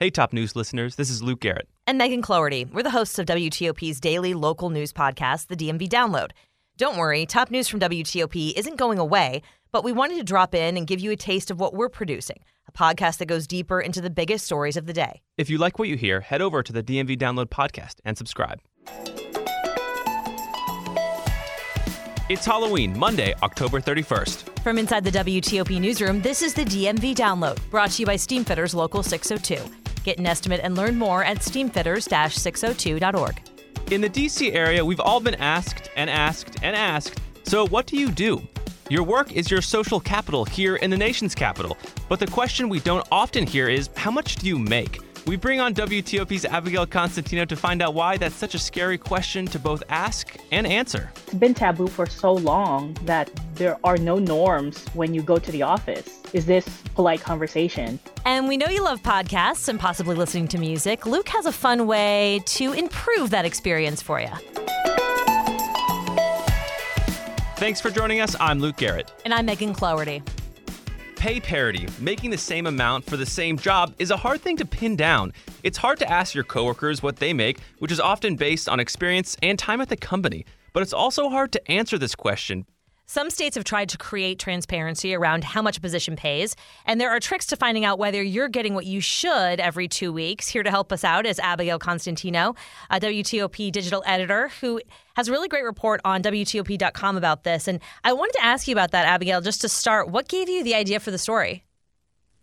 Hey, top news listeners, this is Luke Garrett. And Megan Cloherty. We're the hosts of WTOP's daily local news podcast, the DMV Download. Don't worry, top news from WTOP isn't going away, but we wanted to drop in and give you a taste of what we're producing a podcast that goes deeper into the biggest stories of the day. If you like what you hear, head over to the DMV Download podcast and subscribe. It's Halloween, Monday, October 31st. From inside the WTOP newsroom, this is the DMV Download, brought to you by Steamfitters Local 602. Get an estimate and learn more at steamfitters-602.org. In the DC area, we've all been asked and asked and asked, so what do you do? Your work is your social capital here in the nation's capital. But the question we don't often hear is how much do you make? We bring on WTOP's Abigail Constantino to find out why that's such a scary question to both ask and answer. It's been taboo for so long that there are no norms when you go to the office. Is this polite conversation? And we know you love podcasts and possibly listening to music. Luke has a fun way to improve that experience for you. Thanks for joining us. I'm Luke Garrett. And I'm Megan Cloherty. Pay parity, making the same amount for the same job, is a hard thing to pin down. It's hard to ask your coworkers what they make, which is often based on experience and time at the company. But it's also hard to answer this question some states have tried to create transparency around how much a position pays, and there are tricks to finding out whether you're getting what you should every two weeks. Here to help us out is Abigail Constantino, a WTOP digital editor who has a really great report on WTOP.com about this. And I wanted to ask you about that, Abigail, just to start. What gave you the idea for the story?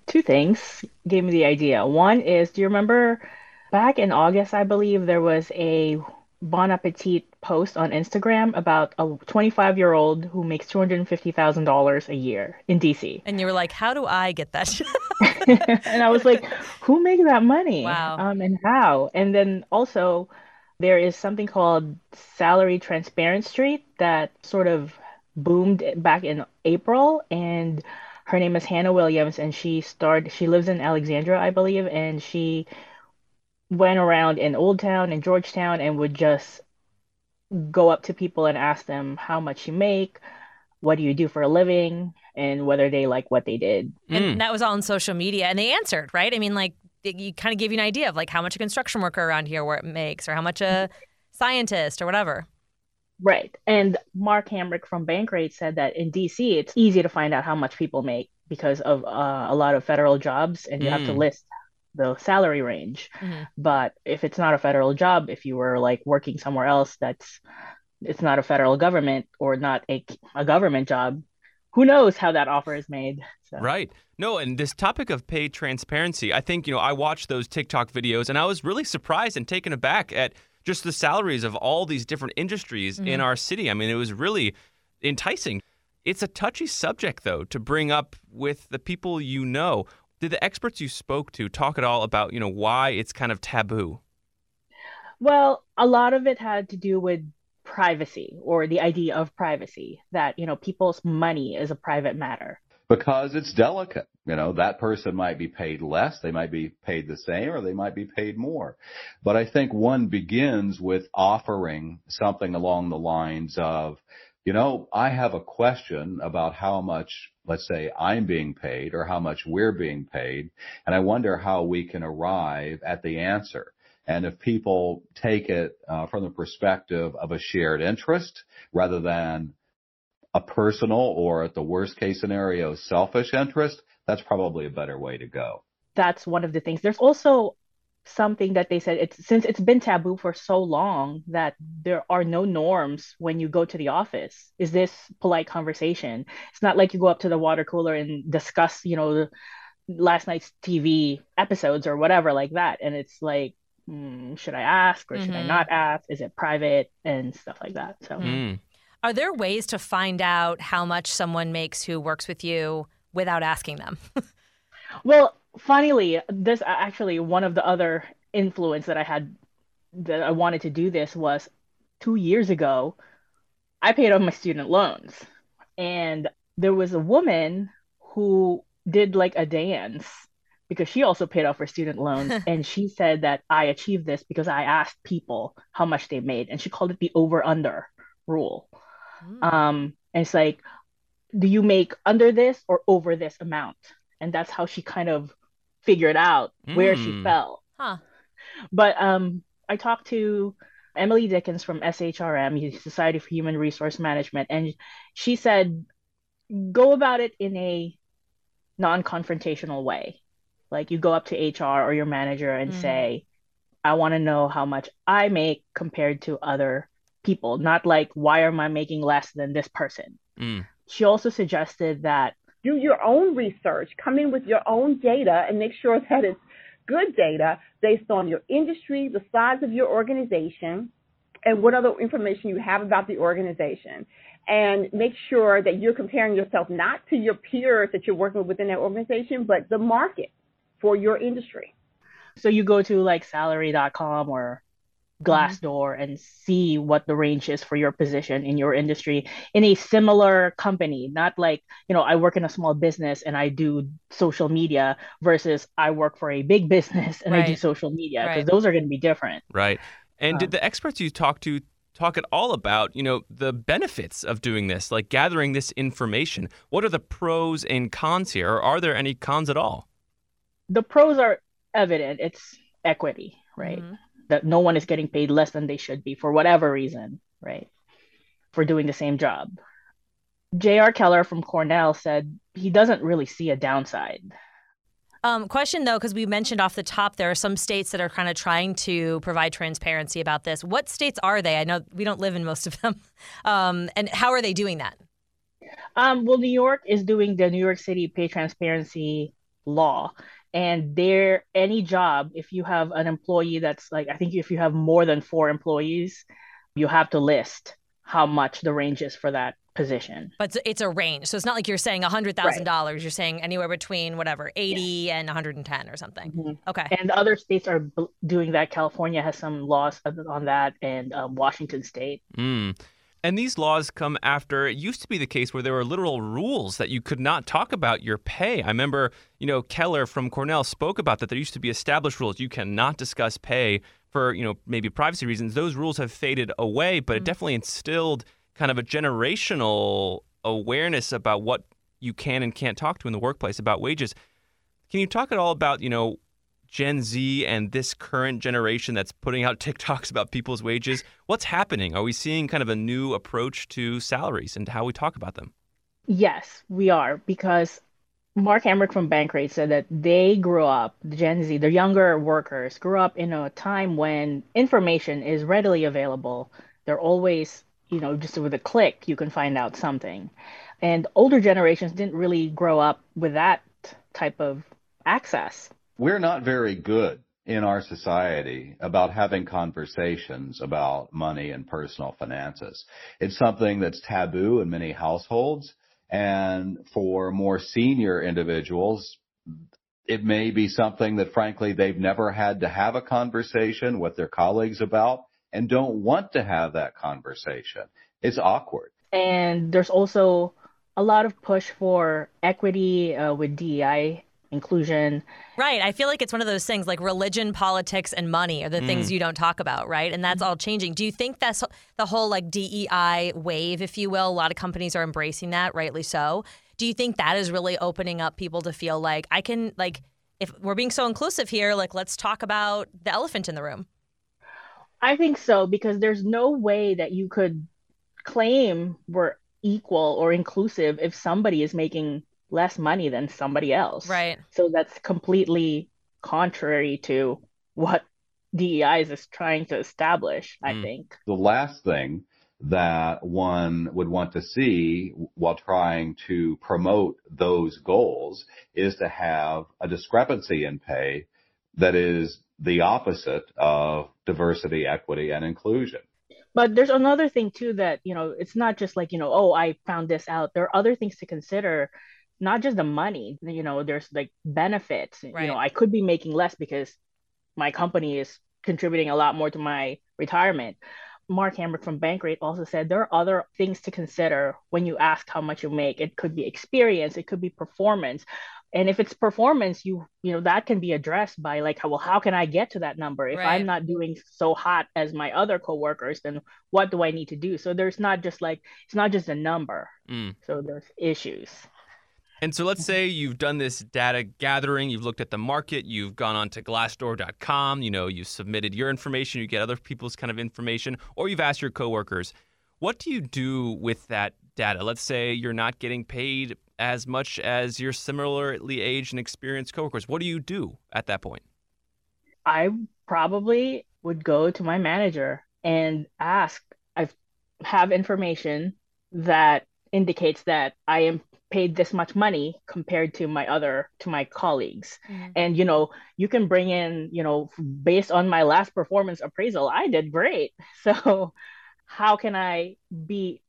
Two things gave me the idea. One is, do you remember back in August, I believe, there was a Bon Appetit post on Instagram about a 25 year old who makes $250,000 a year in DC. And you were like, how do I get that? and I was like, who makes that money? Wow. Um, and how? And then also, there is something called Salary Transparent Street that sort of boomed back in April. And her name is Hannah Williams, and she started, she lives in Alexandria, I believe, and she went around in Old Town and Georgetown and would just go up to people and ask them how much you make, what do you do for a living, and whether they like what they did. And mm. that was all on social media, and they answered, right? I mean, like you kind of give you an idea of like how much a construction worker around here where it makes, or how much a scientist or whatever. Right. And Mark Hamrick from Bankrate said that in DC, it's easy to find out how much people make because of uh, a lot of federal jobs, and you mm. have to mm. list the salary range. Mm-hmm. But if it's not a federal job, if you were like working somewhere else that's it's not a federal government or not a, a government job, who knows how that offer is made. So. Right. No, and this topic of pay transparency, I think, you know, I watched those TikTok videos and I was really surprised and taken aback at just the salaries of all these different industries mm-hmm. in our city. I mean, it was really enticing. It's a touchy subject, though, to bring up with the people you know. Did the experts you spoke to talk at all about, you know, why it's kind of taboo? Well, a lot of it had to do with privacy or the idea of privacy that, you know, people's money is a private matter. Because it's delicate. You know, that person might be paid less, they might be paid the same, or they might be paid more. But I think one begins with offering something along the lines of, you know, I have a question about how much, let's say, I'm being paid or how much we're being paid, and I wonder how we can arrive at the answer. And if people take it uh, from the perspective of a shared interest rather than a personal or at the worst case scenario, selfish interest, that's probably a better way to go. That's one of the things. There's also something that they said it's since it's been taboo for so long that there are no norms when you go to the office is this polite conversation it's not like you go up to the water cooler and discuss you know last night's tv episodes or whatever like that and it's like mm, should i ask or mm-hmm. should i mm-hmm. not ask is it private and stuff like that so mm. are there ways to find out how much someone makes who works with you without asking them well funnily, this actually one of the other influence that I had that I wanted to do this was two years ago. I paid off my student loans, and there was a woman who did like a dance because she also paid off her student loans and she said that I achieved this because I asked people how much they made and she called it the over under rule. Mm. Um and it's like do you make under this or over this amount? And that's how she kind of figured out where she Mm. fell. Huh. But um, I talked to Emily Dickens from SHRM, Society for Human Resource Management, and she said, go about it in a non-confrontational way. Like you go up to HR or your manager and Mhm. say, I want to know how much I make compared to other people, not like, why am I making less than this person? Mm. She also suggested that do your own research, come in with your own data and make sure that it's good data based on your industry, the size of your organization, and what other information you have about the organization. And make sure that you're comparing yourself not to your peers that you're working with within that organization, but the market for your industry. So you go to like salary.com or Glassdoor and see what the range is for your position in your industry in a similar company, not like, you know, I work in a small business and I do social media versus I work for a big business and I do social media because Right. those are going to be different. Right. And Um, did the experts you talked to talk at all about, you know, the benefits of doing this, like gathering this information? What are the pros and cons here? Or are there any cons at all? The pros are evident. It's equity, right? Mhm. That no one is getting paid less than they should be for whatever reason, right? For doing the same job. J.R. Keller from Cornell said he doesn't really see a downside. Um, question though, because we mentioned off the top, there are some states that are kind of trying to provide transparency about this. What states are they? I know we don't live in most of them. Um, and how are they doing that? Um, well, New York is doing the New York City pay transparency law, and there any job, if you have an employee that's like, I think if you have more than four employees, you have to list how much the range is for that position. But it's- it's a range. So it's not like you're saying $100,000. You're saying anywhere between whatever, 80 and 110 or something. Mhm. Okay. And other states are doing that. California has some laws on that, and um, Washington State. Mm. And these laws come after it used to be the case where there were literal rules that you could not talk about your pay. I remember, you know, Keller from Cornell spoke about that. There used to be established rules. You cannot discuss pay for, you know, maybe privacy reasons. Those rules have faded away, but it mm. definitely instilled kind of a generational awareness about what you can and can't talk to in the workplace about wages. Can you talk at all about, you know, Gen Z and this current generation that's putting out TikToks about people's wages? What's happening? Are we seeing kind of a new approach to salaries and how we talk about them? Yes, we are because Mark Hamrick from Bankrate said that they grew up, the Gen Z, the younger workers grew up in a time when information is readily available. They're always, you know, just with a click, you can find out something. And older generations didn't really grow up with that type of access. We're not very good in our society about having conversations about money and personal finances. It's something that's taboo in many households. And for more senior individuals, it may be something that frankly they've never had to have a conversation with their colleagues about and don't want to have that conversation. It's awkward. And there's also a lot of push for equity uh, with DEI inclusion. Right. I feel like it's one of those things like religion, politics, and money are the mm. things you don't talk about, right? And that's mm-hmm. all changing. Do you think that's the whole like DEI wave, if you will? A lot of companies are embracing that, rightly so. Do you think that is really opening up people to feel like I can, like, if we're being so inclusive here, like, let's talk about the elephant in the room? I think so because there's no way that you could claim we're equal or inclusive if somebody is making less money than somebody else. Right. So that's completely contrary to what DEI is trying to establish, I Mm. think. The last thing that one would want to see while trying to promote those goals is to have a discrepancy in pay that is the opposite of diversity, equity, and inclusion. But there's another thing too that, you know, it's not just like, you know, oh, I found this out. There are other things to consider, not just the money. You know, there's like benefits. You know, I could be making less because my company is contributing a lot more to my retirement. Mark Hamrick from Bankrate also said there are other things to consider when you ask how much you make. It could be experience, it could be performance. And if it's performance, you you know that can be addressed by like, well, how can I get to that number? If Right. I'm not doing so hot as my other coworkers, then what do I need to do? So there's not just like it's not just a number. Mm. So there's issues. And so let's say you've done this data gathering, you've looked at the market, you've gone on to glassdoor.com, you know, you've submitted your information, you get other people's kind of information, or you've asked your coworkers. What do you do with that data? Let's say you're not getting paid as much as your similarly aged and experienced coworkers. What do you do at that point? I probably would go to my manager and ask, I have information that indicates that I am paid this much money compared to my other to my colleagues. Mm-hmm. and you know you can bring in you know based on my last performance appraisal i did great. So how can i be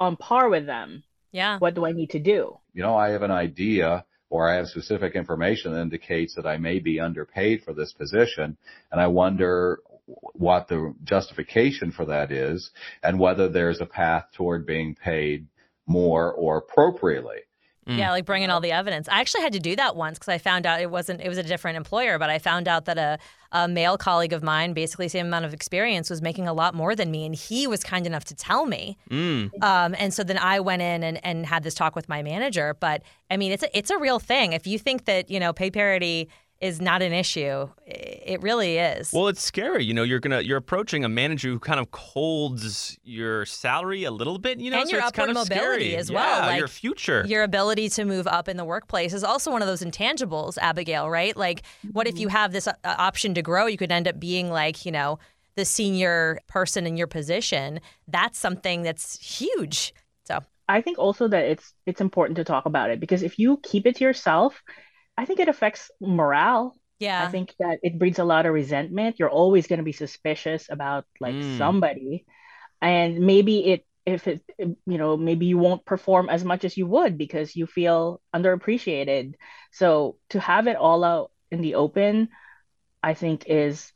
on par with them? Yeah. What do i need to do? You know i have an idea or I have specific information that indicates that I may be underpaid for this position, and I wonder what the justification for that is and whether there's a path toward being paid more or appropriately. Mm. Yeah, like bringing all the evidence. I actually had to do that once because I found out it wasn't it was a different employer, but I found out that a, a male colleague of mine, basically same amount of experience, was making a lot more than me, and he was kind enough to tell me. Mm. Um, and so then I went in and, and had this talk with my manager. But I mean, it's a, it's a real thing. If you think that you know pay parity is not an issue. It really is. Well, it's scary. You know, you're gonna you're approaching a manager who kind of holds your salary a little bit. You know, and so your it's upward kind of mobility scary. as well. Yeah, like your future, your ability to move up in the workplace is also one of those intangibles, Abigail. Right? Like, what if you have this uh, option to grow? You could end up being like, you know, the senior person in your position. That's something that's huge. So. I think also that it's it's important to talk about it because if you keep it to yourself, I think it affects morale yeah. I think that it breeds a lot of resentment. You're always going to be suspicious about like mm. somebody. And maybe it if it you know, maybe you won't perform as much as you would because you feel underappreciated. So to have it all out in the open, I think is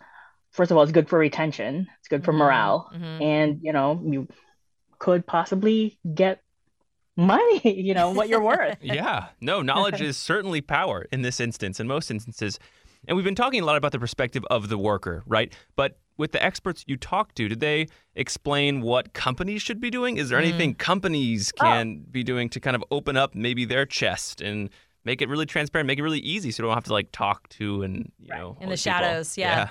first of all, it's good for retention. It's good for mm-hmm. morale. Mm-hmm. And, you know, you could possibly get money, you know, what you're worth. yeah. No, knowledge is certainly power in this instance. In most instances, and we've been talking a lot about the perspective of the worker, right? But with the experts you talked to, did they explain what companies should be doing? Is there mm. anything companies can oh. be doing to kind of open up maybe their chest and make it really transparent, make it really easy so you don't have to like talk to and, you know, in the shadows, yeah. yeah.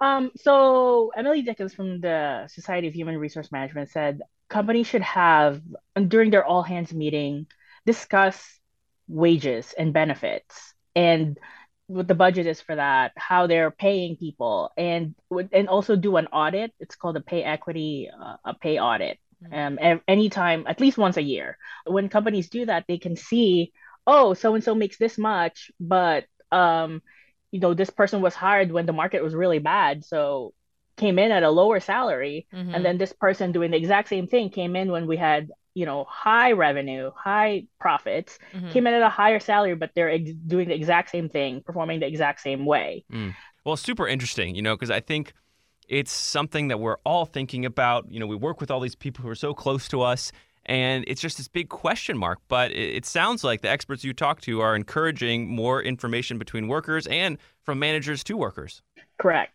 Um, so Emily Dickens from the Society of Human Resource Management said companies should have during their all hands meeting discuss wages and benefits and what the budget is for that, how they're paying people, and and also do an audit. It's called a pay equity, uh, a pay audit. Mm-hmm. Um, anytime, at least once a year. When companies do that, they can see, oh, so and so makes this much, but um, you know, this person was hired when the market was really bad, so came in at a lower salary, mm-hmm. and then this person doing the exact same thing came in when we had you know high revenue high profits mm-hmm. came in at a higher salary but they're ex- doing the exact same thing performing the exact same way mm. well super interesting you know because i think it's something that we're all thinking about you know we work with all these people who are so close to us and it's just this big question mark but it, it sounds like the experts you talk to are encouraging more information between workers and from managers to workers correct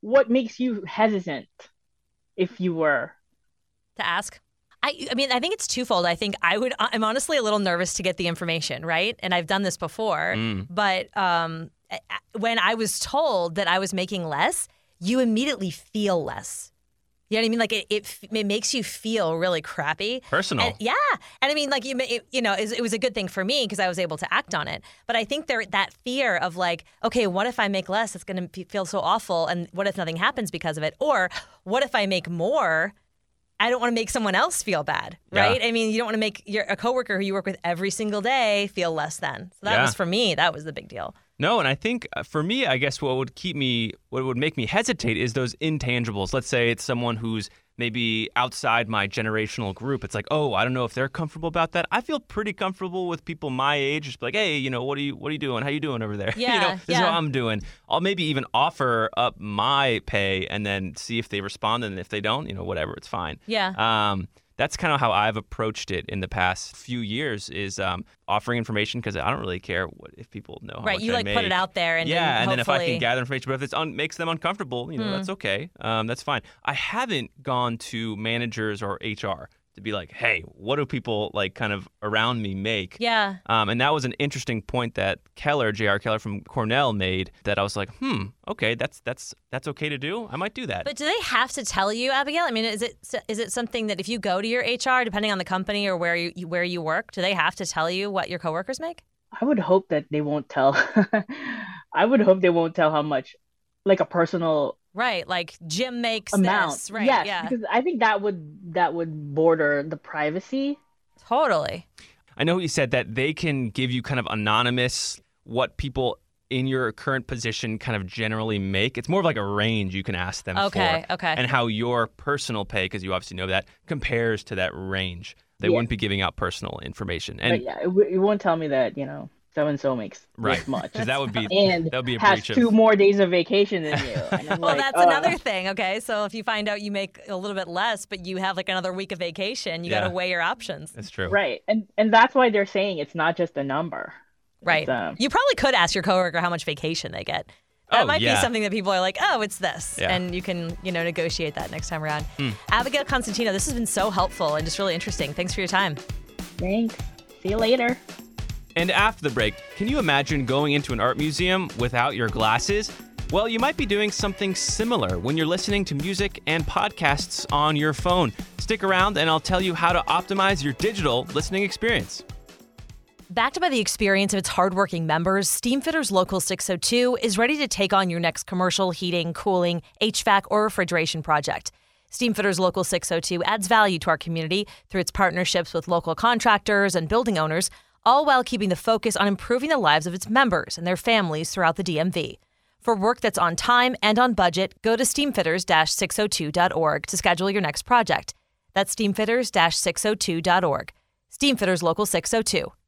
what makes you hesitant if you were to ask I, I mean, I think it's twofold. I think I would. I'm honestly a little nervous to get the information, right? And I've done this before, mm. but um, when I was told that I was making less, you immediately feel less. You know what I mean? Like it, it, it makes you feel really crappy. Personal. And, yeah. And I mean, like, you, it, you know, it, it, was a good thing for me because I was able to act on it. But I think there that fear of like, okay, what if I make less? It's going to feel so awful. And what if nothing happens because of it? Or what if I make more? I don't want to make someone else feel bad, right? Yeah. I mean, you don't want to make your a coworker who you work with every single day feel less than. So that yeah. was for me, that was the big deal. No, and I think uh, for me, I guess what would keep me, what would make me hesitate is those intangibles. Let's say it's someone who's maybe outside my generational group. It's like, oh, I don't know if they're comfortable about that. I feel pretty comfortable with people my age. Just like, hey, you know, what are you what are you doing? How you doing over there? Yeah, you know, this yeah. is what I'm doing. I'll maybe even offer up my pay and then see if they respond. And if they don't, you know, whatever, it's fine. Yeah. Um, that's kind of how I've approached it in the past few years is um, offering information because I don't really care what, if people know how right, you I like make. put it out there and yeah, then and then if I can gather information, but if it un- makes them uncomfortable, you know, Hmm. that's okay. Um, that's fine. I haven't gone to managers or HR to be like, hey, what do people like kind of around me make? Yeah. Um, and that was an interesting point that Keller, J.R. Keller from Cornell, made. That I was like, hmm, okay, that's that's that's okay to do. I might do that. But do they have to tell you, Abigail? I mean, is it is it something that if you go to your HR, depending on the company or where you where you work, do they have to tell you what your coworkers make? I would hope that they won't tell. I would hope they won't tell how much, like a personal Right, like Jim makes amount. this. Right, yes, yeah, because I think that would that would border the privacy. totally. I know you said that they can give you kind of anonymous what people in your current position kind of generally make. It's more of like a range you can ask them Okay, for. okay. And how your personal pay, because you obviously know that, compares to that range. They Yeah. wouldn't be giving out personal information. And but yeah, it, w- it won't tell me that you know so and so makes right, this much. because that would be and that would be a has breach two of more days of vacation than you. And I'm Well, like, that's uh, another thing. Okay, so if you find out you make a little bit less, but you have like another week of vacation, you got to weigh your options. That's true. Right, and and that's why they're saying it's not just a number. Right. It's, um, You probably could ask your coworker how much vacation they get. That Oh, might yeah. be something that people are like, oh, it's this. Yeah. And you can, you know, negotiate that next time around. Abigail Constantino, this has been so helpful and just really interesting. Thanks for your time. Thanks. See you later. And after the break, can you imagine going into an art museum without your glasses? Well, you might be doing something similar when you're listening to music and podcasts on your phone. Stick around and I'll tell you how to optimize your digital listening experience. Backed by the experience of its hardworking members, Steamfitters Local 602 is ready to take on your next commercial, heating, cooling, HVAC, or refrigeration project. Steamfitters Local 602 adds value to our community through its partnerships with local contractors and building owners, all while keeping the focus on improving the lives of its members and their families throughout the DMV. For work that's on time and on budget, go to steamfitters-602.org to schedule your next project. That's steamfitters-602.org. Steamfitters Local 602,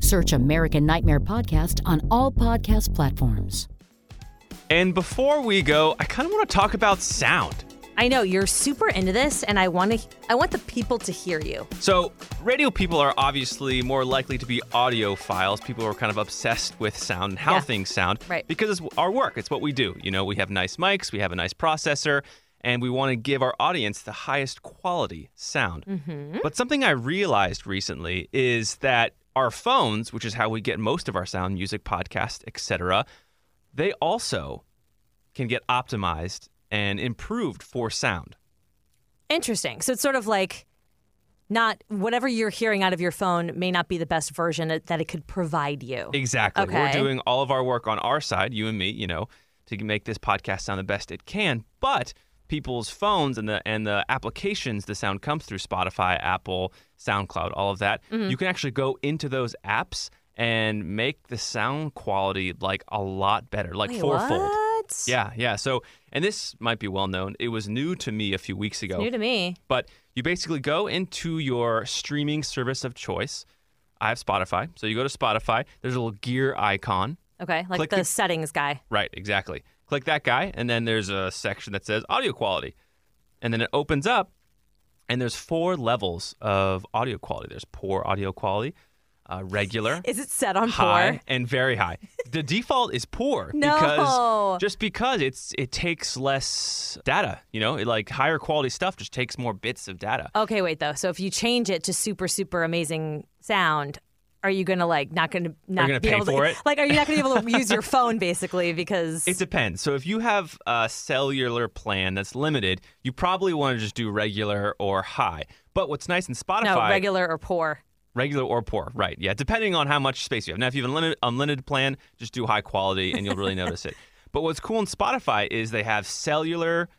Search American Nightmare Podcast on all podcast platforms. And before we go, I kind of want to talk about sound. I know you're super into this, and I want to. I want the people to hear you. So, radio people are obviously more likely to be audiophiles. People who are kind of obsessed with sound and how Yeah. things sound. Right. Because it's our work, it's what we do. You know, we have nice mics, we have a nice processor, and we want to give our audience the highest quality sound. Mm-hmm. But something I realized recently is that our phones, which is how we get most of our sound, music, podcast, etc., they also can get optimized and improved for sound. Interesting. So it's sort of like not whatever you're hearing out of your phone may not be the best version that it could provide you. Exactly. We're doing all of our work on our side, you and me, you know, to make this podcast sound the best it can. But people's phones and the and the applications the sound comes through Spotify, Apple, SoundCloud, all of that. Mm-hmm. You can actually go into those apps and make the sound quality like a lot better, like Wait, fourfold. What? Yeah, yeah. So, and this might be well known. It was new to me a few weeks ago. New to me. But you basically go into your streaming service of choice. I have Spotify. So you go to Spotify, there's a little gear icon. Okay, like Click the settings guy. Right, exactly. Click that guy, and then there's a section that says audio quality. And then it opens up, and there's four levels of audio quality there's poor audio quality, uh, regular, Is it set on high, poor? and very high. the default is poor No. because just because it's it takes less data, you know, it, like higher quality stuff just takes more bits of data. Okay, wait though. So if you change it to super super amazing sound, are you gonna like not gonna not gonna be pay able to it? like are you not gonna be able to use your phone basically because It depends. So if you have a cellular plan that's limited, you probably want to just do regular or high. But what's nice in Spotify, no regular or poor? regular or poor, right? Yeah, depending on how much space you have. Now, if you have an unlimited, unlimited plan, just do high quality, and you'll really notice it. But what's cool in Spotify is they have cellular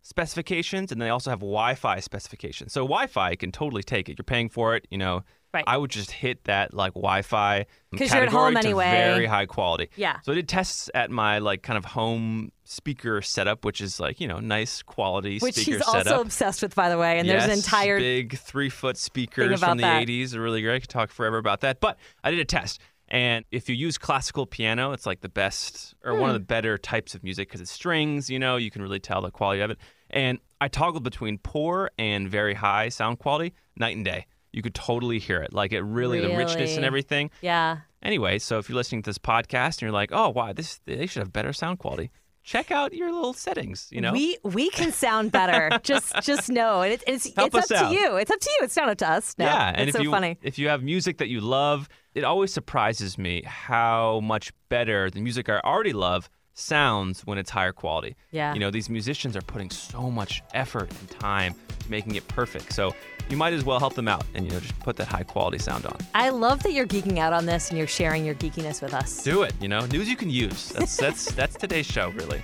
specifications, and they also have Wi-Fi specifications. So Wi-Fi can totally take it. You're paying for it, you know. Right. I would just hit that like Wi-Fi 'Cause you're at home category to anyway. very high quality. Yeah. So I did tests at my like kind of home speaker setup, which is like you know nice quality Which speaker he's setup. also obsessed with, by the way. And there's an entire big three foot speakers from the that. 80s are really great. I could talk forever about that. But I did a test. And if you use classical piano, it's like the best or one of Hmm. the better types of music because it's strings, you know, you can really tell the quality of it. And I toggled between poor and very high sound quality night and day. You could totally hear it. Like it really, the richness and everything. yeah. Anyway, so if you're listening to this podcast and you're like, oh, wow, this they should have better sound quality, check out your little settings, you know? We we can sound better. just just know, and it, it's Help it's up out. to you. It's up to you. It's not up to us. No, yeah, and it's if so you funny. if you have music that you love, it always surprises me how much better the music I already love sounds when it's higher quality. Yeah. You know, these musicians are putting so much effort and time to making it perfect. So you might as well help them out and you know just put that high quality sound on. I love that you're geeking out on this and you're sharing your geekiness with us. Do it, you know, news you can use. That's that's that's today's show, really.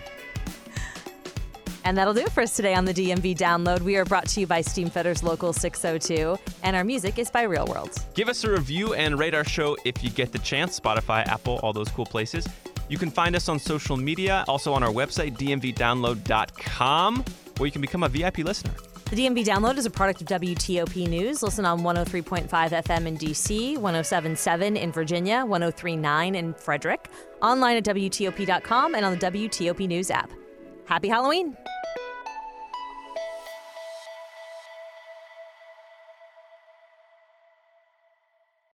And that'll do it for us today on the DMV Download. We are brought to you by Steamfitters Local 602, and our music is by Real World. Give us a review and rate our show if you get the chance. Spotify, Apple, all those cool places. You can find us on social media, also on our website, dmvdownload.com, where you can become a VIP listener. The DMV Download is a product of WTOP News. Listen on 103.5 FM in DC, 1077 in Virginia, 1039 in Frederick, online at WTOP.com, and on the WTOP News app. Happy Halloween!